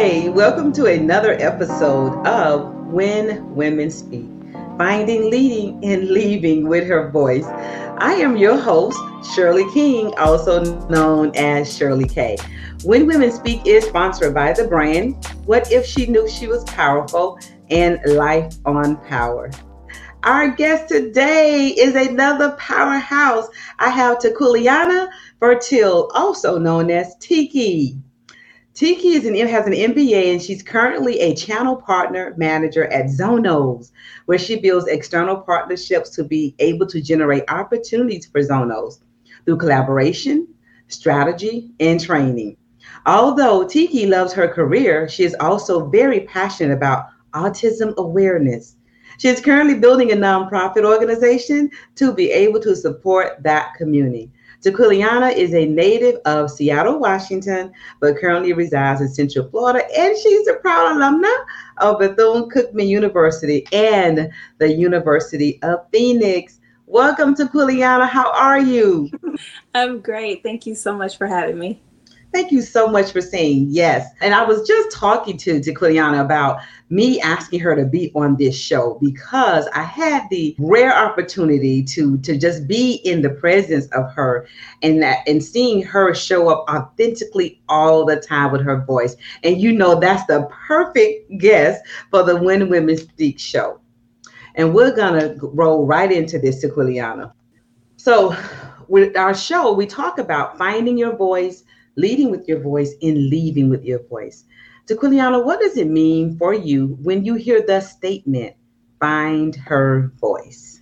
Hi, welcome to another episode of When Women Speak Finding, Leading, and Leaving with Her Voice. I am your host, Shirley King, also known as Shirley K. When Women Speak is sponsored by the brand What If She Knew She Was Powerful and Life on Power. Our guest today is another powerhouse. I have Tequiliana Fertil, also known as Tiki. Tiki is an, has an MBA and she's currently a channel partner manager at Zonos, where she builds external partnerships to be able to generate opportunities for Zonos through collaboration, strategy, and training. Although Tiki loves her career, she is also very passionate about autism awareness. She is currently building a nonprofit organization to be able to support that community. Tequiliana is a native of Seattle, Washington, but currently resides in Central Florida, and she's a proud alumna of Bethune Cookman University and the University of Phoenix. Welcome to Tequiliana. How are you? I'm great. Thank you so much for having me. Thank you so much for saying yes. And I was just talking to, Cleana about me asking her to be on this show because I had the rare opportunity to to just be in the presence of her and that and seeing her show up authentically all the time with her voice. And you know that's the perfect guest for the When Women Speak show. And we're gonna roll right into this, Tequiliana. So with our show, we talk about finding your voice leading with your voice and leaving with your voice. Tequiliana, what does it mean for you when you hear the statement, find her voice?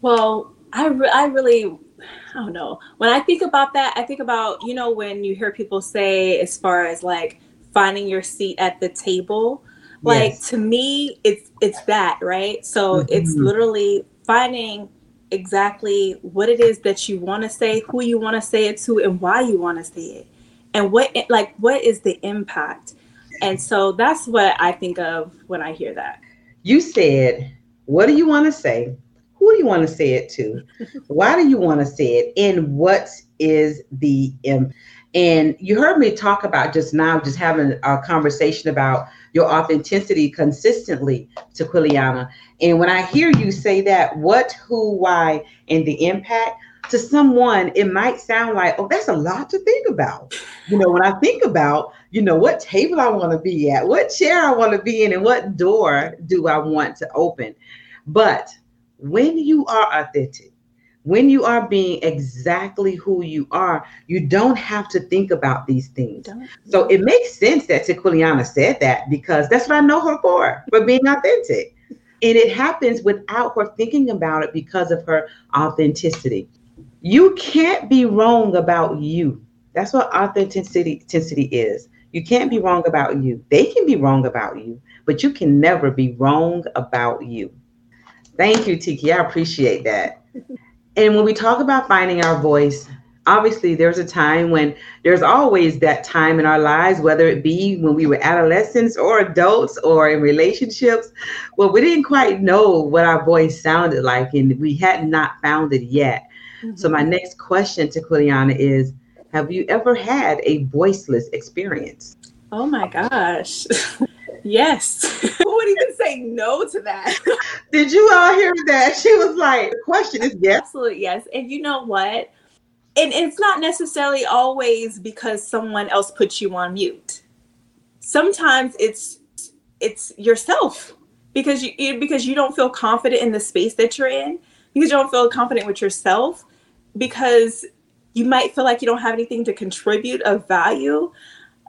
Well, I, re- I really, I don't know. When I think about that, I think about, you know, when you hear people say, as far as like finding your seat at the table, like yes. to me, it's, it's that, right? So mm-hmm. it's literally finding exactly what it is that you want to say, who you want to say it to, and why you want to say it, and what like what is the impact. And so that's what I think of when I hear that. You said, "What do you want to say? Who do you want to say it to? why do you want to say it? And what is the impact?" And you heard me talk about just now, just having a conversation about your authenticity consistently Tequiliana. And when I hear you say that, what, who, why, and the impact, to someone, it might sound like, oh, that's a lot to think about. You know, when I think about, you know, what table I want to be at, what chair I want to be in, and what door do I want to open. But when you are authentic, when you are being exactly who you are, you don't have to think about these things. So it makes sense that Tequiliana said that because that's what I know her for, for being authentic. And it happens without her thinking about it because of her authenticity. You can't be wrong about you. That's what authenticity, authenticity is. You can't be wrong about you. They can be wrong about you, but you can never be wrong about you. Thank you, Tiki. I appreciate that. And when we talk about finding our voice, obviously there's a time when there's always that time in our lives, whether it be when we were adolescents or adults or in relationships, well, we didn't quite know what our voice sounded like and we had not found it yet. Mm-hmm. So my next question Tequiliana is, have you ever had a voiceless experience? Oh my gosh. Yes. Even say no to that? Did you all hear that? She was like, the question is yes. Absolutely, yes. And you know what? And it's not necessarily always because someone else puts you on mute. Sometimes it's it's yourself because you because you don't feel confident in the space that you're in, because you don't feel confident with yourself, because you might feel like you don't have anything to contribute of value.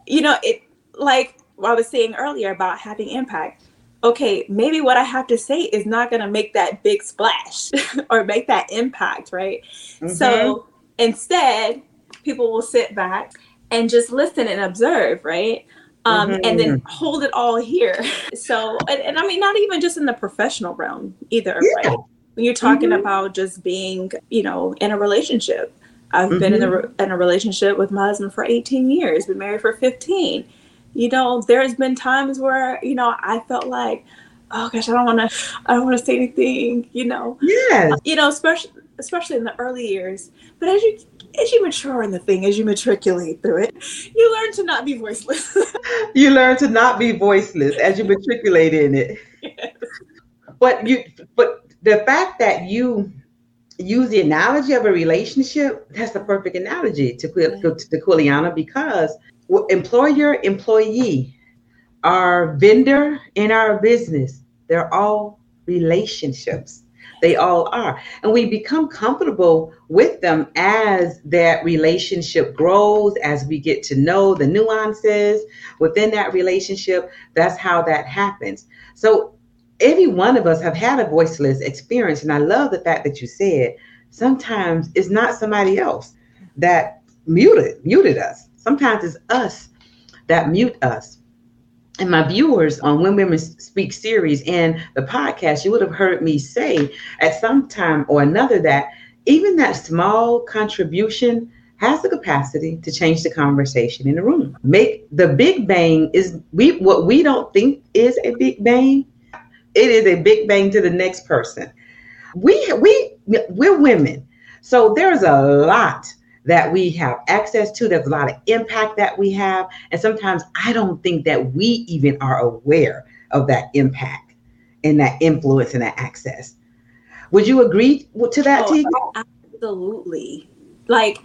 You know, it like I was saying earlier about having impact. Okay, maybe what I have to say is not going to make that big splash or make that impact, right? Mm-hmm. So instead, people will sit back and just listen and observe, right? Um, mm-hmm. And then hold it all here. So, and, and, I mean, not even just in the professional realm either, yeah. right? When you're talking mm-hmm. about just being, you know, in a relationship. I've been in a, mm-hmm. in a relationship with my husband for 18 years, been married for 15 you know, there's been times where, you know, I felt like, oh gosh, I don't want to, I don't want to say anything, you know. Yeah. You know, especially especially in the early years. But as you as you mature in the thing, as you matriculate through it, you learn to not be voiceless. you learn to not be voiceless as you matriculate in it. Yes. But you but the fact that you use the analogy of a relationship, that's the perfect analogy to, to, Tequiliana because employer, employee, our vendor in our business, they're all relationships. They all are. And we become comfortable with them as that relationship grows, as we get to know the nuances within that relationship. That's how that happens. So every one of us have had a voiceless experience. And I love the fact that you said sometimes it's not somebody else that muted muted us. Sometimes it's us that mute us and my viewers on When Women Speak series and the podcast, you would have heard me say at some time or another that even that small contribution has the capacity to change the conversation in the room. Make the big bang is we what we don't think is a big bang, it is a big bang to the next person. We we we're women. So there's a lot that we have access to. There's a lot of impact that we have. And sometimes I don't think that we even are aware of that impact and that influence and that access. Would you agree to that, oh, Absolutely. Like,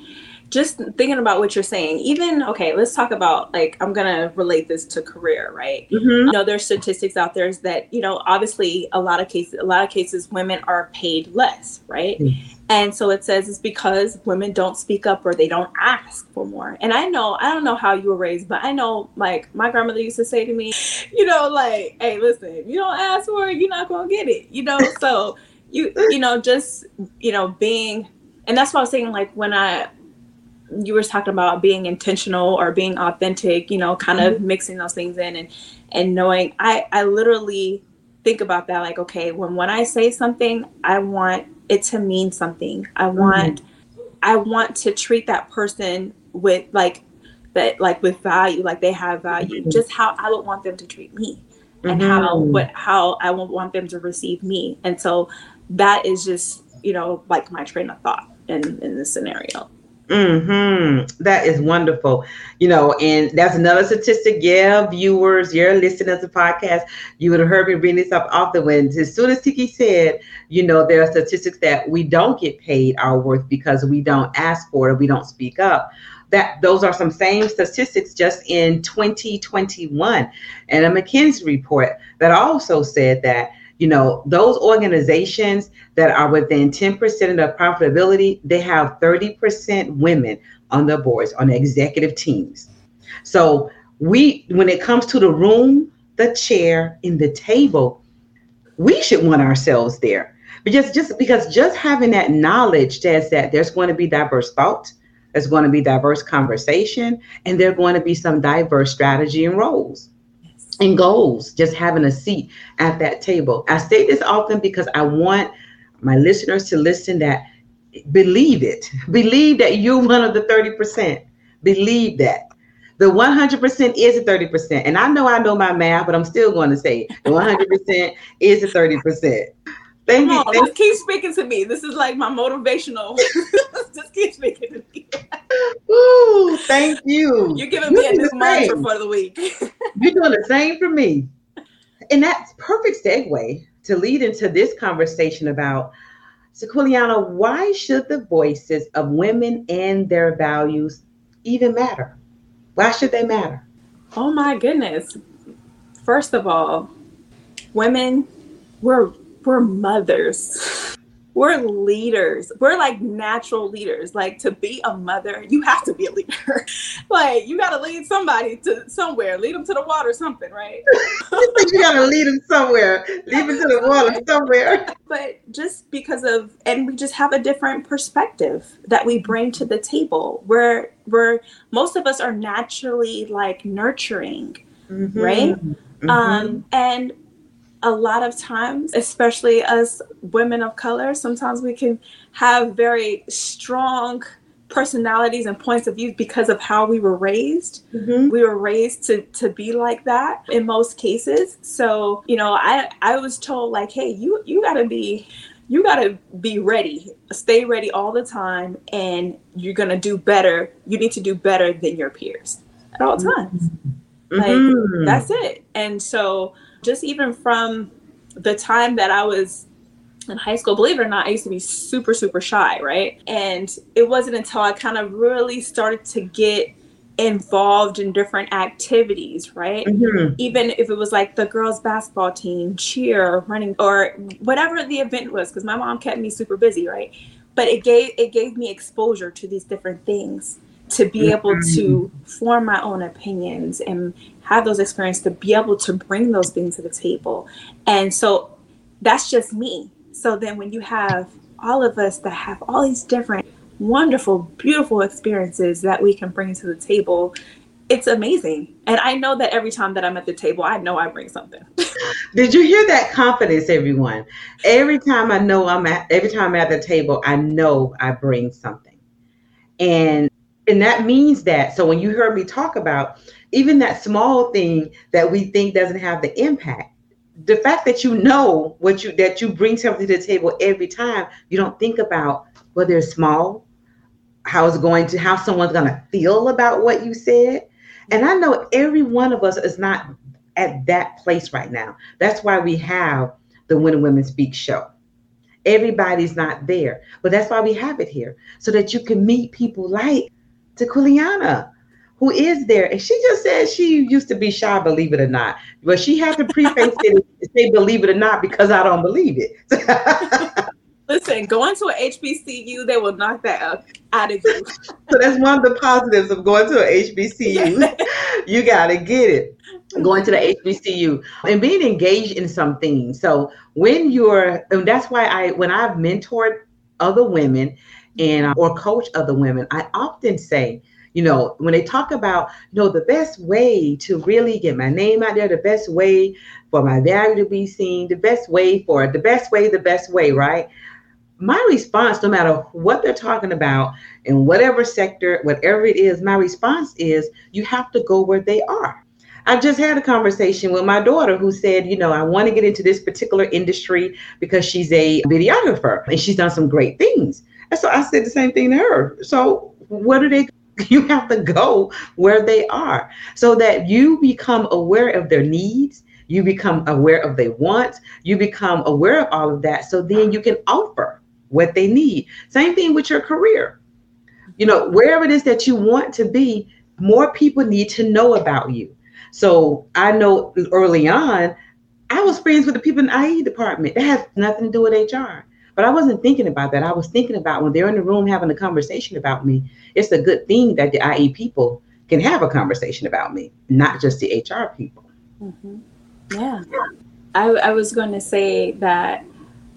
just thinking about what you're saying, even okay, let's talk about like I'm gonna relate this to career, right? Mm-hmm. You know, there's statistics out there that you know, obviously, a lot of cases, a lot of cases, women are paid less, right? Mm-hmm. And so it says it's because women don't speak up or they don't ask for more. And I know, I don't know how you were raised, but I know, like my grandmother used to say to me, you know, like, hey, listen, you don't ask for it, you're not gonna get it, you know. so you, you know, just you know, being, and that's what I was saying, like when I you were talking about being intentional or being authentic, you know, kind of mm-hmm. mixing those things in and and knowing I I literally think about that like okay, when when I say something, I want it to mean something. I mm-hmm. want mm-hmm. I want to treat that person with like that like with value, like they have value, mm-hmm. just how I would want them to treat me. And mm-hmm. how what how I would want them to receive me. And so that is just, you know, like my train of thought in, in this scenario. Mm-hmm. That is wonderful. You know, and that's another statistic. Yeah, viewers, you're listening to the podcast. You would have heard me bring this up often when as soon as Tiki said, you know, there are statistics that we don't get paid our worth because we don't ask for it, we don't speak up. That those are some same statistics just in 2021. And a McKinsey report that also said that you know, those organizations that are within 10% of the profitability, they have 30% women on the boards, on the executive teams. So we, when it comes to the room, the chair, and the table, we should want ourselves there. Just, just because just having that knowledge says that there's going to be diverse thought, there's going to be diverse conversation, and there's going to be some diverse strategy and roles and goals, just having a seat at that table. I say this often because I want my listeners to listen that believe it. Believe that you're one of the 30%. Believe that. The 100% is a 30%. And I know I know my math, but I'm still going to say the 100% is a 30%. Thank Come you. On, just keep speaking to me. This is like my motivational. just keep speaking to me. Ooh, thank you. You're giving You're me a new mantra for the week. You're doing the same for me. And that's perfect segue to lead into this conversation about Tequiliana, why should the voices of women and their values even matter? Why should they matter? Oh my goodness. First of all, women, we're we're mothers. We're leaders. We're like natural leaders. Like to be a mother, you have to be a leader. like you got to lead somebody to somewhere. Lead them to the water, something, right? you got to lead them somewhere. Lead them to the water somewhere. But just because of, and we just have a different perspective that we bring to the table. Where where most of us are naturally like nurturing, mm-hmm. right? Mm-hmm. Um, and a lot of times, especially as women of color, sometimes we can have very strong personalities and points of view because of how we were raised. Mm-hmm. We were raised to to be like that in most cases. So, you know, I I was told like, "Hey, you you got to be you got to be ready, stay ready all the time, and you're going to do better. You need to do better than your peers at all times. Mm-hmm. Like, that's it. And so, just even from the time that I was in high school, believe it or not, I used to be super, super shy, right? And it wasn't until I kind of really started to get involved in different activities, right? Mm-hmm. Even if it was like the girls' basketball team, cheer, running, or whatever the event was, because my mom kept me super busy, right? But it gave it gave me exposure to these different things to be mm-hmm. able to form my own opinions and have those experiences to be able to bring those things to the table. And so that's just me. So then when you have all of us that have all these different wonderful, beautiful experiences that we can bring to the table, it's amazing. And I know that every time that I'm at the table, I know I bring something. Did you hear that confidence, everyone? Every time I know I'm at every time I'm at the table, I know I bring something. And and that means that so when you heard me talk about even that small thing that we think doesn't have the impact the fact that you know what you that you bring something to the table every time you don't think about whether it's small how it's going to how someone's going to feel about what you said. And i know every one of us is not at that place right now. That's why we have the when women speak show. Everybody's not there but that's why we have it here so that you can meet people like Tequiliana who is there. And she just said she used to be shy, believe it or not. But she had to preface it and say, believe it or not, because I don't believe it. Listen, going to an HBCU, they will knock that up out of you. so that's one of the positives of going to an HBCU. you got to get it. Going to the HBCU and being engaged in something. So when you're, and that's why I, when I've mentored other women and or coach other women, I often say, you know, when they talk about, you know, the best way to really get my name out there, the best way for my value to be seen, the best way for it, the best way, the best way, right? My response, no matter what they're talking about in whatever sector, whatever it is, my response is you have to go where they are. I just had a conversation with my daughter who said, you know, I want to get into this particular industry because she's a videographer and she's done some great things. And so I said the same thing to her. So what do they you have to go where they are so that you become aware of their needs you become aware of their wants you become aware of all of that so then you can offer what they need. Same thing with your career. You know wherever it is that you want to be more people need to know about you. So i know early on i was friends with the people in the ie department. That has nothing to do with hr but I wasn't thinking about that. I was thinking about when they're in the room having a conversation about me, it's a good thing that the IE people can have a conversation about me, not just the HR people. Mm-hmm. Yeah. I, I was going to say that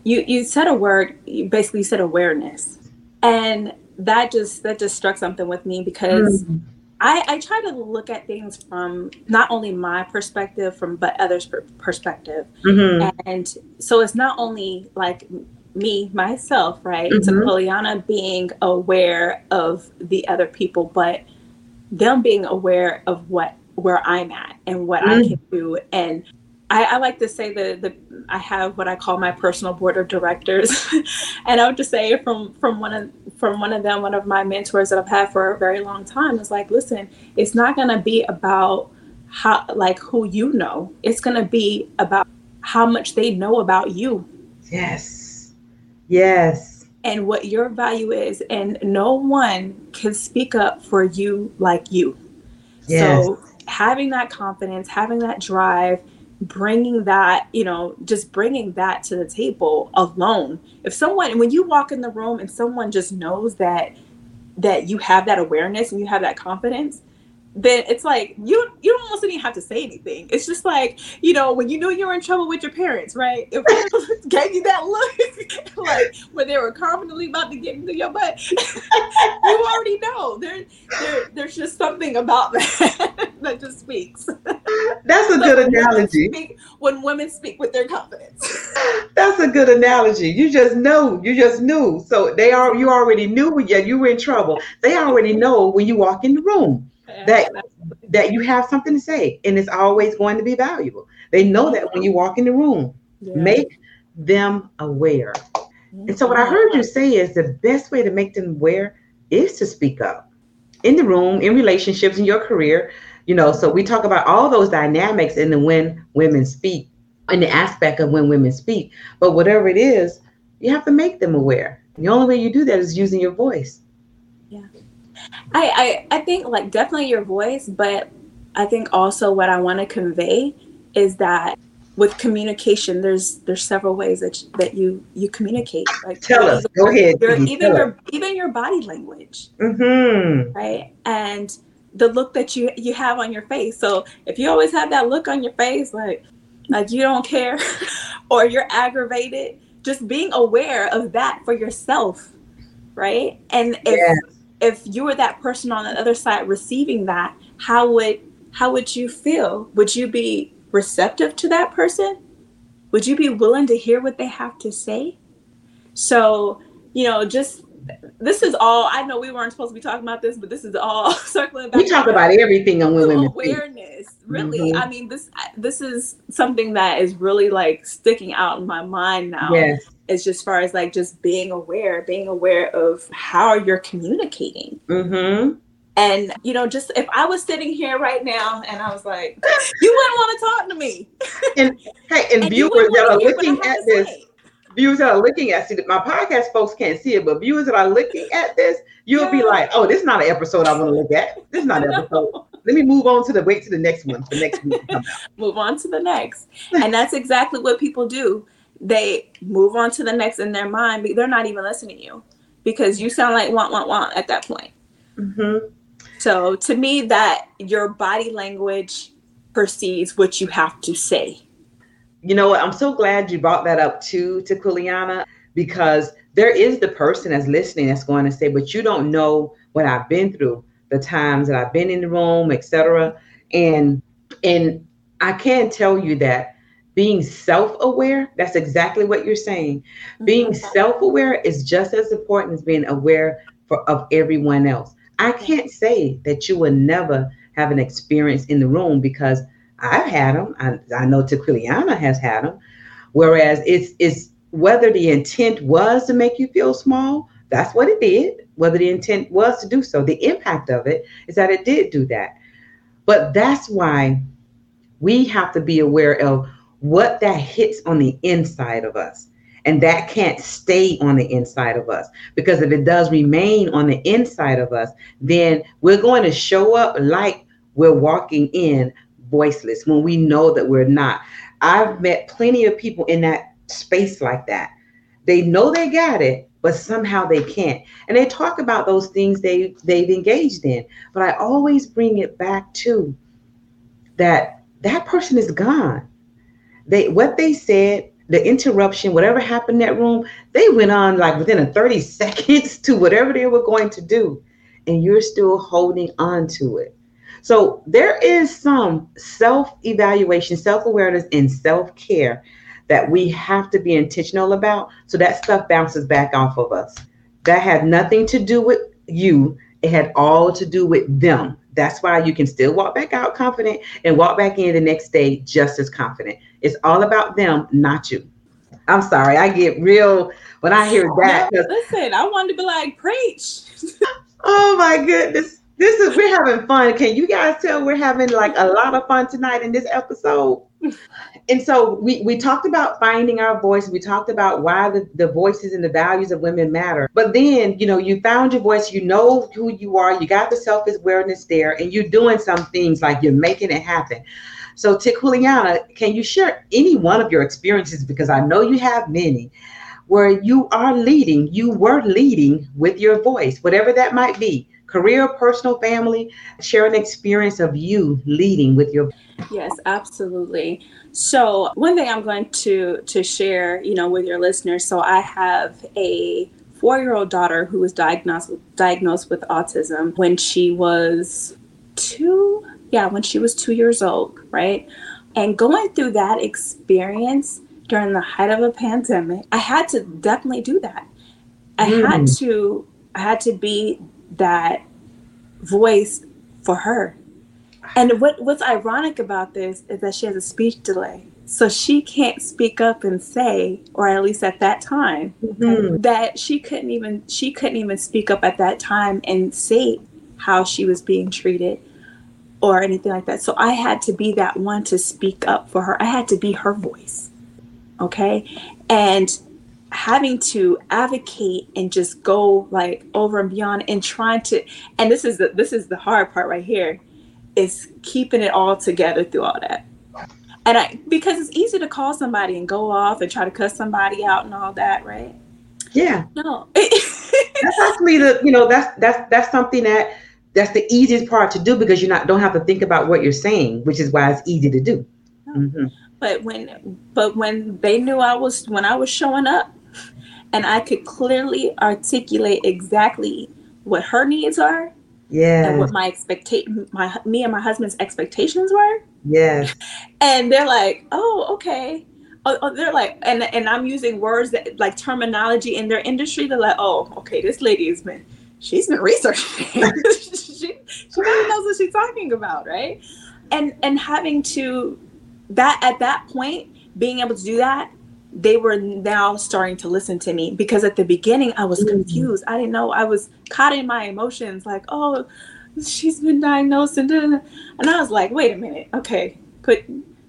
you, you said a word, you basically said awareness. And that just that just struck something with me because mm-hmm. I, I try to look at things from not only my perspective from but others per- perspective mm-hmm. and so it's not only like me myself, right? Mm-hmm. To Poliana being aware of the other people, but them being aware of what where I'm at and what mm-hmm. I can do. And I, I, like to say that the I have what I call my personal board of directors, and I would just say from from one of from one of them, one of my mentors that I've had for a very long time is like, listen, it's not going to be about how like who you know. It's going to be about how much they know about you. Yes Yes. And what your value is. And no one can speak up for you like you. Yes. So having that confidence, having that drive, bringing that, you know, just bringing that to the table alone. If someone, when you walk in the room and someone just knows that, that you have that awareness and you have that confidence, then it's like you you don't almost even have to say anything. It's just like you know when you knew you were in trouble with your parents, right? If gave you that look, like when they were confidently about to get into your butt, you already know. There, there, there's just something about that that just speaks. That's a so good when analogy. Women speak, when women speak with their confidence. That's a good analogy. You just know. You just knew. So they are. You already knew. Yeah, you were in trouble. They already know when you walk in the room that that you have something to say and it's always going to be valuable they know that when you walk in the room yeah. make them aware And so what I heard you say is the best way to make them aware is to speak up in the room, in relationships, in your career. You know, so we talk about all those dynamics in the when women speak, in the aspect of when women speak. But whatever it is, you have to make them aware. The only way you do that is using your voice. Yeah. I, I I think like definitely your voice, but I think also what I want to convey is that with communication, there's there's several ways that you, that you you communicate. Like tell us, go ahead. Your, even your even your body language, mm-hmm. right? And the look that you you have on your face. So if you always have that look on your face, like like you don't care, or you're aggravated, just being aware of that for yourself, right? And if yes. If you were that person on the other side receiving that, how would how would you feel? Would you be receptive to that person? Would you be willing to hear what they have to say? So, you know, just this is all I know we weren't supposed to be talking about this, but this is all circling back. We talk about everything on women awareness. Really, mm-hmm. I mean this this is something that is really like sticking out in my mind now. Yes. It's just far as like just being aware, being aware of how you're communicating. Mm-hmm. And you know, just if I was sitting here right now and I was like, you wouldn't want to talk to me. and hey, and, and viewers that are looking at this, say. viewers that are looking at see my podcast folks can't see it, but viewers that are looking at this, you'll yeah. be like, oh, this is not an episode I want to look at. This is not an episode. Let me move on to the wait to the next one. The next move on to the next. and that's exactly what people do. They move on to the next in their mind, but they're not even listening to you because you sound like want, want, want at that point. Mm-hmm. So to me, that your body language perceives what you have to say. You know what? I'm so glad you brought that up too, Tequiliana, because there is the person that's listening that's going to say, but you don't know what I've been through, the times that I've been in the room, etc. And and I can tell you that being self-aware, that's exactly what you're saying. Mm-hmm. Being self-aware is just as important as being aware for, of everyone else. I can't say that you will never have an experience in the room because I've had them. I, I know Tequiliana has had them. Whereas it's it's whether the intent was to make you feel small, that's what it did. Whether the intent was to do so, the impact of it is that it did do that. But that's why we have to be aware of what that hits on the inside of us. And that can't stay on the inside of us because if it does remain on the inside of us, then we're going to show up like we're walking in voiceless when we know that we're not. I've met plenty of people in that space like that. They know they got it, but somehow they can't. And they talk about those things they they've engaged in. But I always bring it back to that that person is gone. They what they said the interruption, whatever happened in that room, they went on like within a 30 seconds to whatever they were going to do. And you're still holding on to it. So there is some self evaluation, self awareness, and self care that we have to be intentional about. So that stuff bounces back off of us. That had nothing to do with you, it had all to do with them. That's why you can still walk back out confident and walk back in the next day just as confident. It's all about them, not you. I'm sorry, I get real when I hear that. No, listen, I wanted to be like, preach. oh my goodness. This is we're having fun. Can you guys tell we're having like a lot of fun tonight in this episode? and so we, we talked about finding our voice. We talked about why the, the voices and the values of women matter. But then, you know, you found your voice, you know who you are, you got the self-awareness there, and you're doing some things like you're making it happen. So Tequiliana, can you share any one of your experiences? Because I know you have many where you are leading, you were leading with your voice, whatever that might be career, personal, family, share an experience of you leading with your Yes, absolutely. So, one thing I'm going to to share, you know, with your listeners, so I have a 4-year-old daughter who was diagnosed diagnosed with autism when she was 2, yeah, when she was 2 years old, right? And going through that experience during the height of a pandemic, I had to definitely do that. I mm. had to I had to be that voice for her. And what what's ironic about this is that she has a speech delay. So she can't speak up and say, or at least at that time, mm-hmm. that she couldn't even she couldn't even speak up at that time and say how she was being treated or anything like that. So I had to be that one to speak up for her. I had to be her voice. Okay? And having to advocate and just go like over and beyond and trying to and this is the this is the hard part right here is keeping it all together through all that and i because it's easy to call somebody and go off and try to cuss somebody out and all that right yeah no that's actually the you know that's that's that's something that that's the easiest part to do because you're not don't have to think about what you're saying which is why it's easy to do mm-hmm. but when but when they knew i was when i was showing up and I could clearly articulate exactly what her needs are. Yeah. And what my expectation my me and my husband's expectations were. Yes. And they're like, "Oh, okay." Oh, oh, they're like, and and I'm using words that like terminology in their industry. They're like, "Oh, okay, this lady has been, she's been researching. she she really knows what she's talking about, right?" And and having to that at that point, being able to do that they were now starting to listen to me because at the beginning I was mm-hmm. confused. I didn't know. I was caught in my emotions, like, oh, she's been diagnosed, and and I was like, wait a minute, okay, put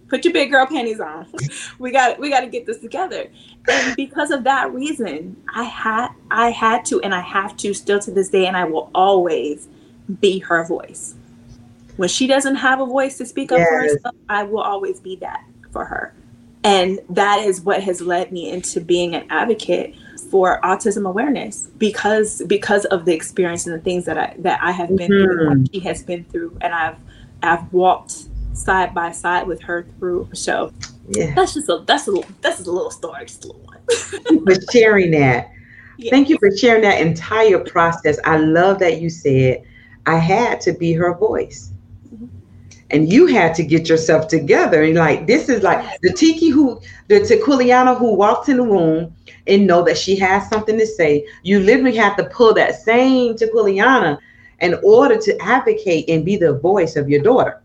put your big girl panties on. we got we got to get this together. And because of that reason, I had I had to, and I have to still to this day, and I will always be her voice. When she doesn't have a voice to speak up yes. for herself, I will always be that for her. And that is what has led me into being an advocate for autism awareness because because of the experience and the things that I that I have been mm-hmm. through, she has been through, and I've I've walked side by side with her through. So yeah. that's just a that's a that's just a little story, just a little one. for sharing that. Thank you for sharing that entire process. I love that you said I had to be her voice mm-hmm. and you had to get yourself together. And like this is like the Tiki who the Tequiliana who walks in the room and know that she has something to say. You literally have to pull that same Tequiliana in order to advocate and be the voice of your daughter.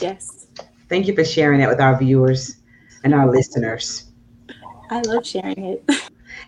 Yes. Thank you for sharing that with our viewers and our listeners. I love sharing it.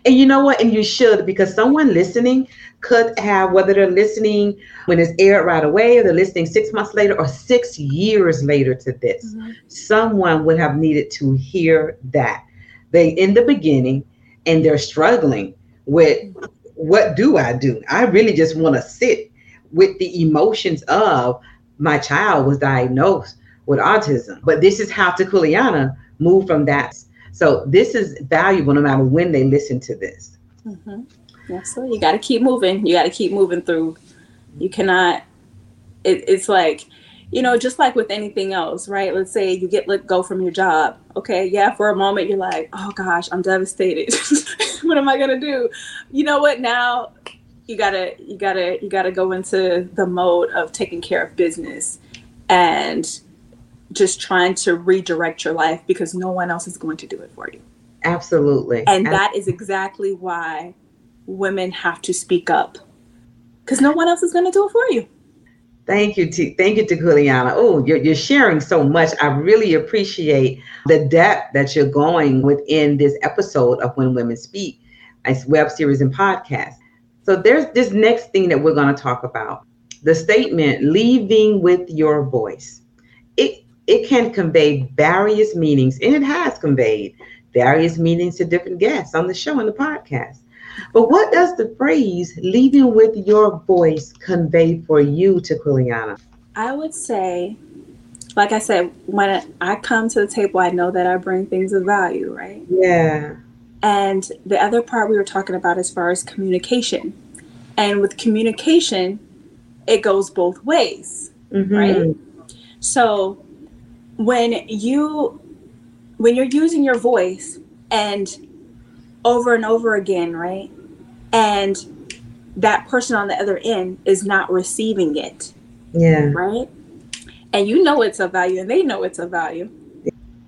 And you know what? And you should because someone listening could have, whether they're listening when it's aired right away, or they're listening six months later, or six years later to this, mm-hmm. someone would have needed to hear that. They in the beginning and they're struggling with what do I do? I really just want to sit with the emotions of my child was diagnosed with autism. But this is how Tequiliana moved from that. So this is valuable no matter when they listen to this. Mm-hmm. Yeah, so you got to keep moving. You got to keep moving through. You cannot. It, it's like, you know, just like with anything else, right? Let's say you get let go from your job. Okay, yeah, for a moment you're like, oh gosh, I'm devastated. what am I gonna do? You know what? Now you gotta, you gotta, you gotta go into the mode of taking care of business and just trying to redirect your life because no one else is going to do it for you. Absolutely. And Absolutely. that is exactly why women have to speak up because no one else is going to do it for you. Thank you, T- thank you, Tequiliana. Oh, you're, you're sharing so much. I really appreciate the depth that you're going within this episode of When Women Speak, a web series and podcast. So there's this next thing that we're going to talk about. The statement, leaving with your voice. It it can convey various meanings, and it has conveyed various meanings to different guests on the show and the podcast. But what does the phrase leaving with your voice convey for you, Tequiliana? I would say, like I said, when I come to the table, I know that I bring things of value, right? Yeah. And the other part we were talking about as far as communication. And with communication, it goes both ways, mm-hmm. right? So when you when you're using your voice and over and over again, right? And that person on the other end is not receiving it. Yeah. Right? And you know it's a value and they know it's a value.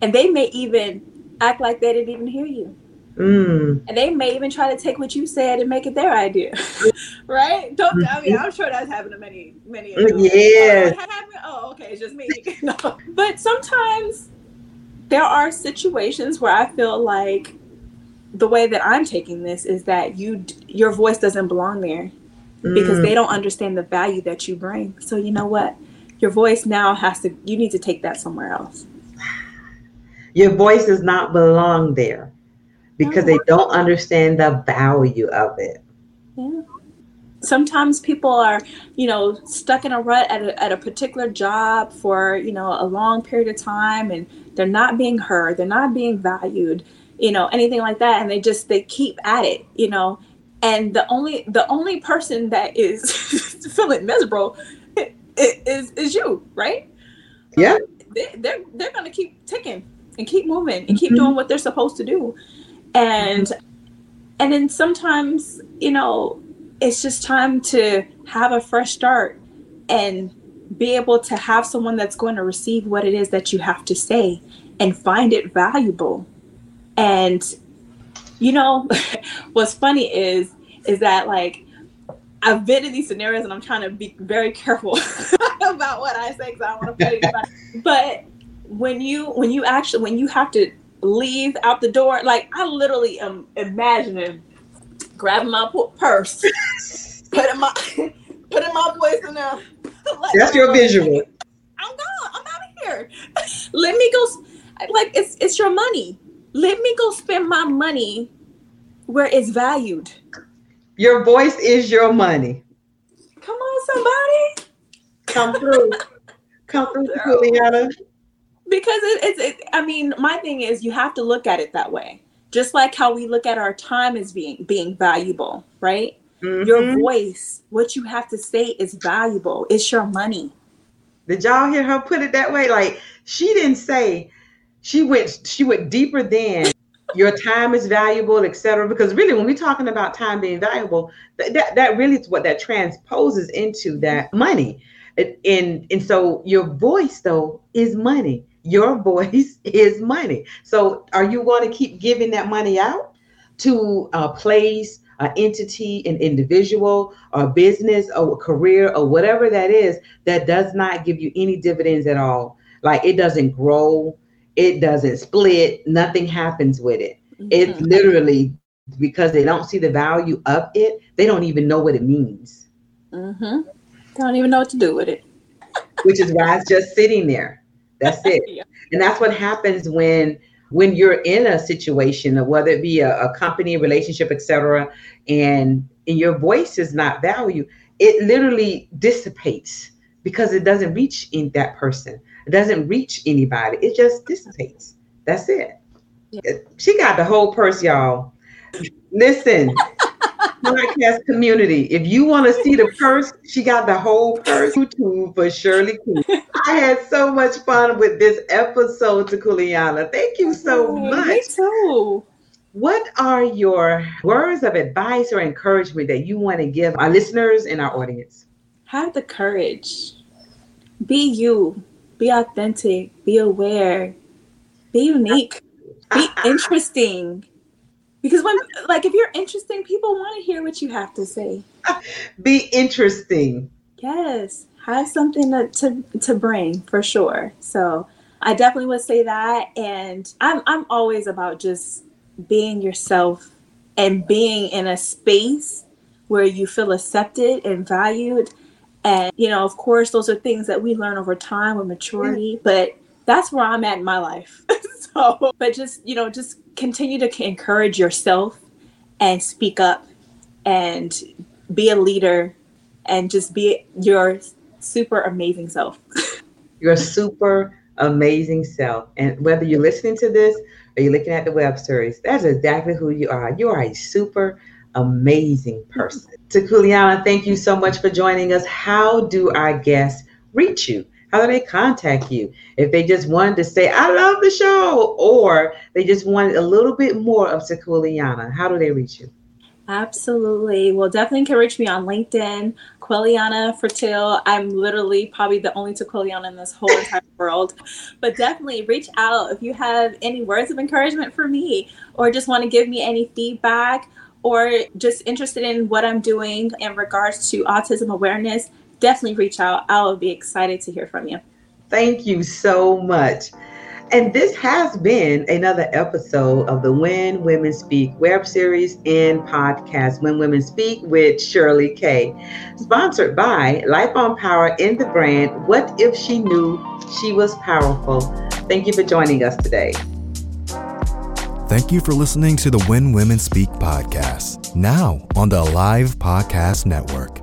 And they may even act like they didn't even hear you. Mm. And they may even try to take what you said and make it their idea. right? Don't I mean I'm sure that's happened to many, many Yeah. Oh, oh, okay, it's just me. no. But sometimes there are situations where I feel like the way that I'm taking this is that you your voice doesn't belong there because mm. they don't understand the value that you bring. So you know what? Your voice now has to you need to take that somewhere else. Your voice does not belong there because they don't understand the value of it. Yeah. Sometimes people are, you know, stuck in a rut at a, at a particular job for, you know, a long period of time and they're not being heard, they're not being valued, you know, anything like that. And they just, they keep at it, you know, and the only, the only person that is feeling miserable is, is you, right? Yeah. They, they're, they're going to keep ticking and keep moving and keep mm-hmm. doing what they're supposed to do and and then sometimes you know it's just time to have a fresh start and be able to have someone that's going to receive what it is that you have to say and find it valuable and you know what's funny is is that like I've been in these scenarios and I'm trying to be very careful about what I say because I don't want to put it. But when you when you actually when you have to leave out the door. Like I literally am imagining grabbing my purse, putting my putting my voice in there. like, That's your visual. I'm gone. I'm out of here. Let me go. Like it's it's your money. Let me go spend my money where it's valued. Your voice is your money. Come on, somebody. Come through. Come through, Juliana because it, it's it, i mean my thing is you have to look at it that way. Just like how we look at our time as being being valuable right? Mm-hmm. your voice what you have to say is valuable. It's your money. Did y'all hear her put it that way? Like she didn't say she went she went deeper than your time is valuable etc because really when we're talking about time being valuable that, that, that really is what that transposes into that money. And and so your voice though is money your voice is money. So are you going to keep giving that money out to a place, an entity, an individual, or business, or career, or whatever that is that does not give you any dividends at all? Like it doesn't grow, it doesn't split, nothing happens with it. Mm-hmm. It's literally because they don't see the value of it, they don't even know what it means. Mm-hmm. Don't even know what to do with it. Which is why it's just sitting there that's it. yeah. And that's what happens when when you're in a situation, whether it be a, a company, relationship, etc., and and your voice is not valued, it literally dissipates because it doesn't reach in that person. It doesn't reach anybody. It just dissipates. That's it. Yeah. She got the whole purse, y'all. Listen, podcast community. If you want to see the purse, she got the whole purse YouTube for Shirley Coon. I had so much fun with this episode Tequiliana. Thank you so oh, much. Me too. What are your words of advice or encouragement that you want to give our listeners and our audience? Have the courage. Be you. Be authentic. Be aware. Be unique. Be interesting because when like if you're interesting people want to hear what you have to say. Be interesting. Yes. Have something to, to to bring for sure. So i definitely would say that and i'm i'm always about just being yourself and being in a space where you feel accepted and valued. And you know of course those are things that we learn over time with maturity mm-hmm. but that's where i'm at in my life so but just you know just continue to encourage yourself and speak up and be a leader and just be your super amazing self. your super amazing self. And whether you're listening to this or you're looking at the web series, that's exactly who you are. You are a super amazing person. Tequiliana, thank you so much for joining us. How do our guests reach you? How do they contact you? If they just wanted to say, I love the show, or they just wanted a little bit more of Tequiliana, how do they reach you? Absolutely. Well, definitely can reach me on LinkedIn, Quiliana Fertil. I'm literally probably the only Tequiliana in this whole entire world. But definitely reach out if you have any words of encouragement for me or just want to give me any feedback or just interested in what I'm doing in regards to autism awareness definitely reach out. I will be excited to hear from you. Thank you so much. And this has been another episode of the When Women Speak web series and podcast, When Women Speak with Shirley K. Sponsored by Life on Power in the brand, What If She Knew She Was Powerful? Thank you for joining us today. Thank you for listening to the When Women Speak podcast, now on the Live Podcast Network.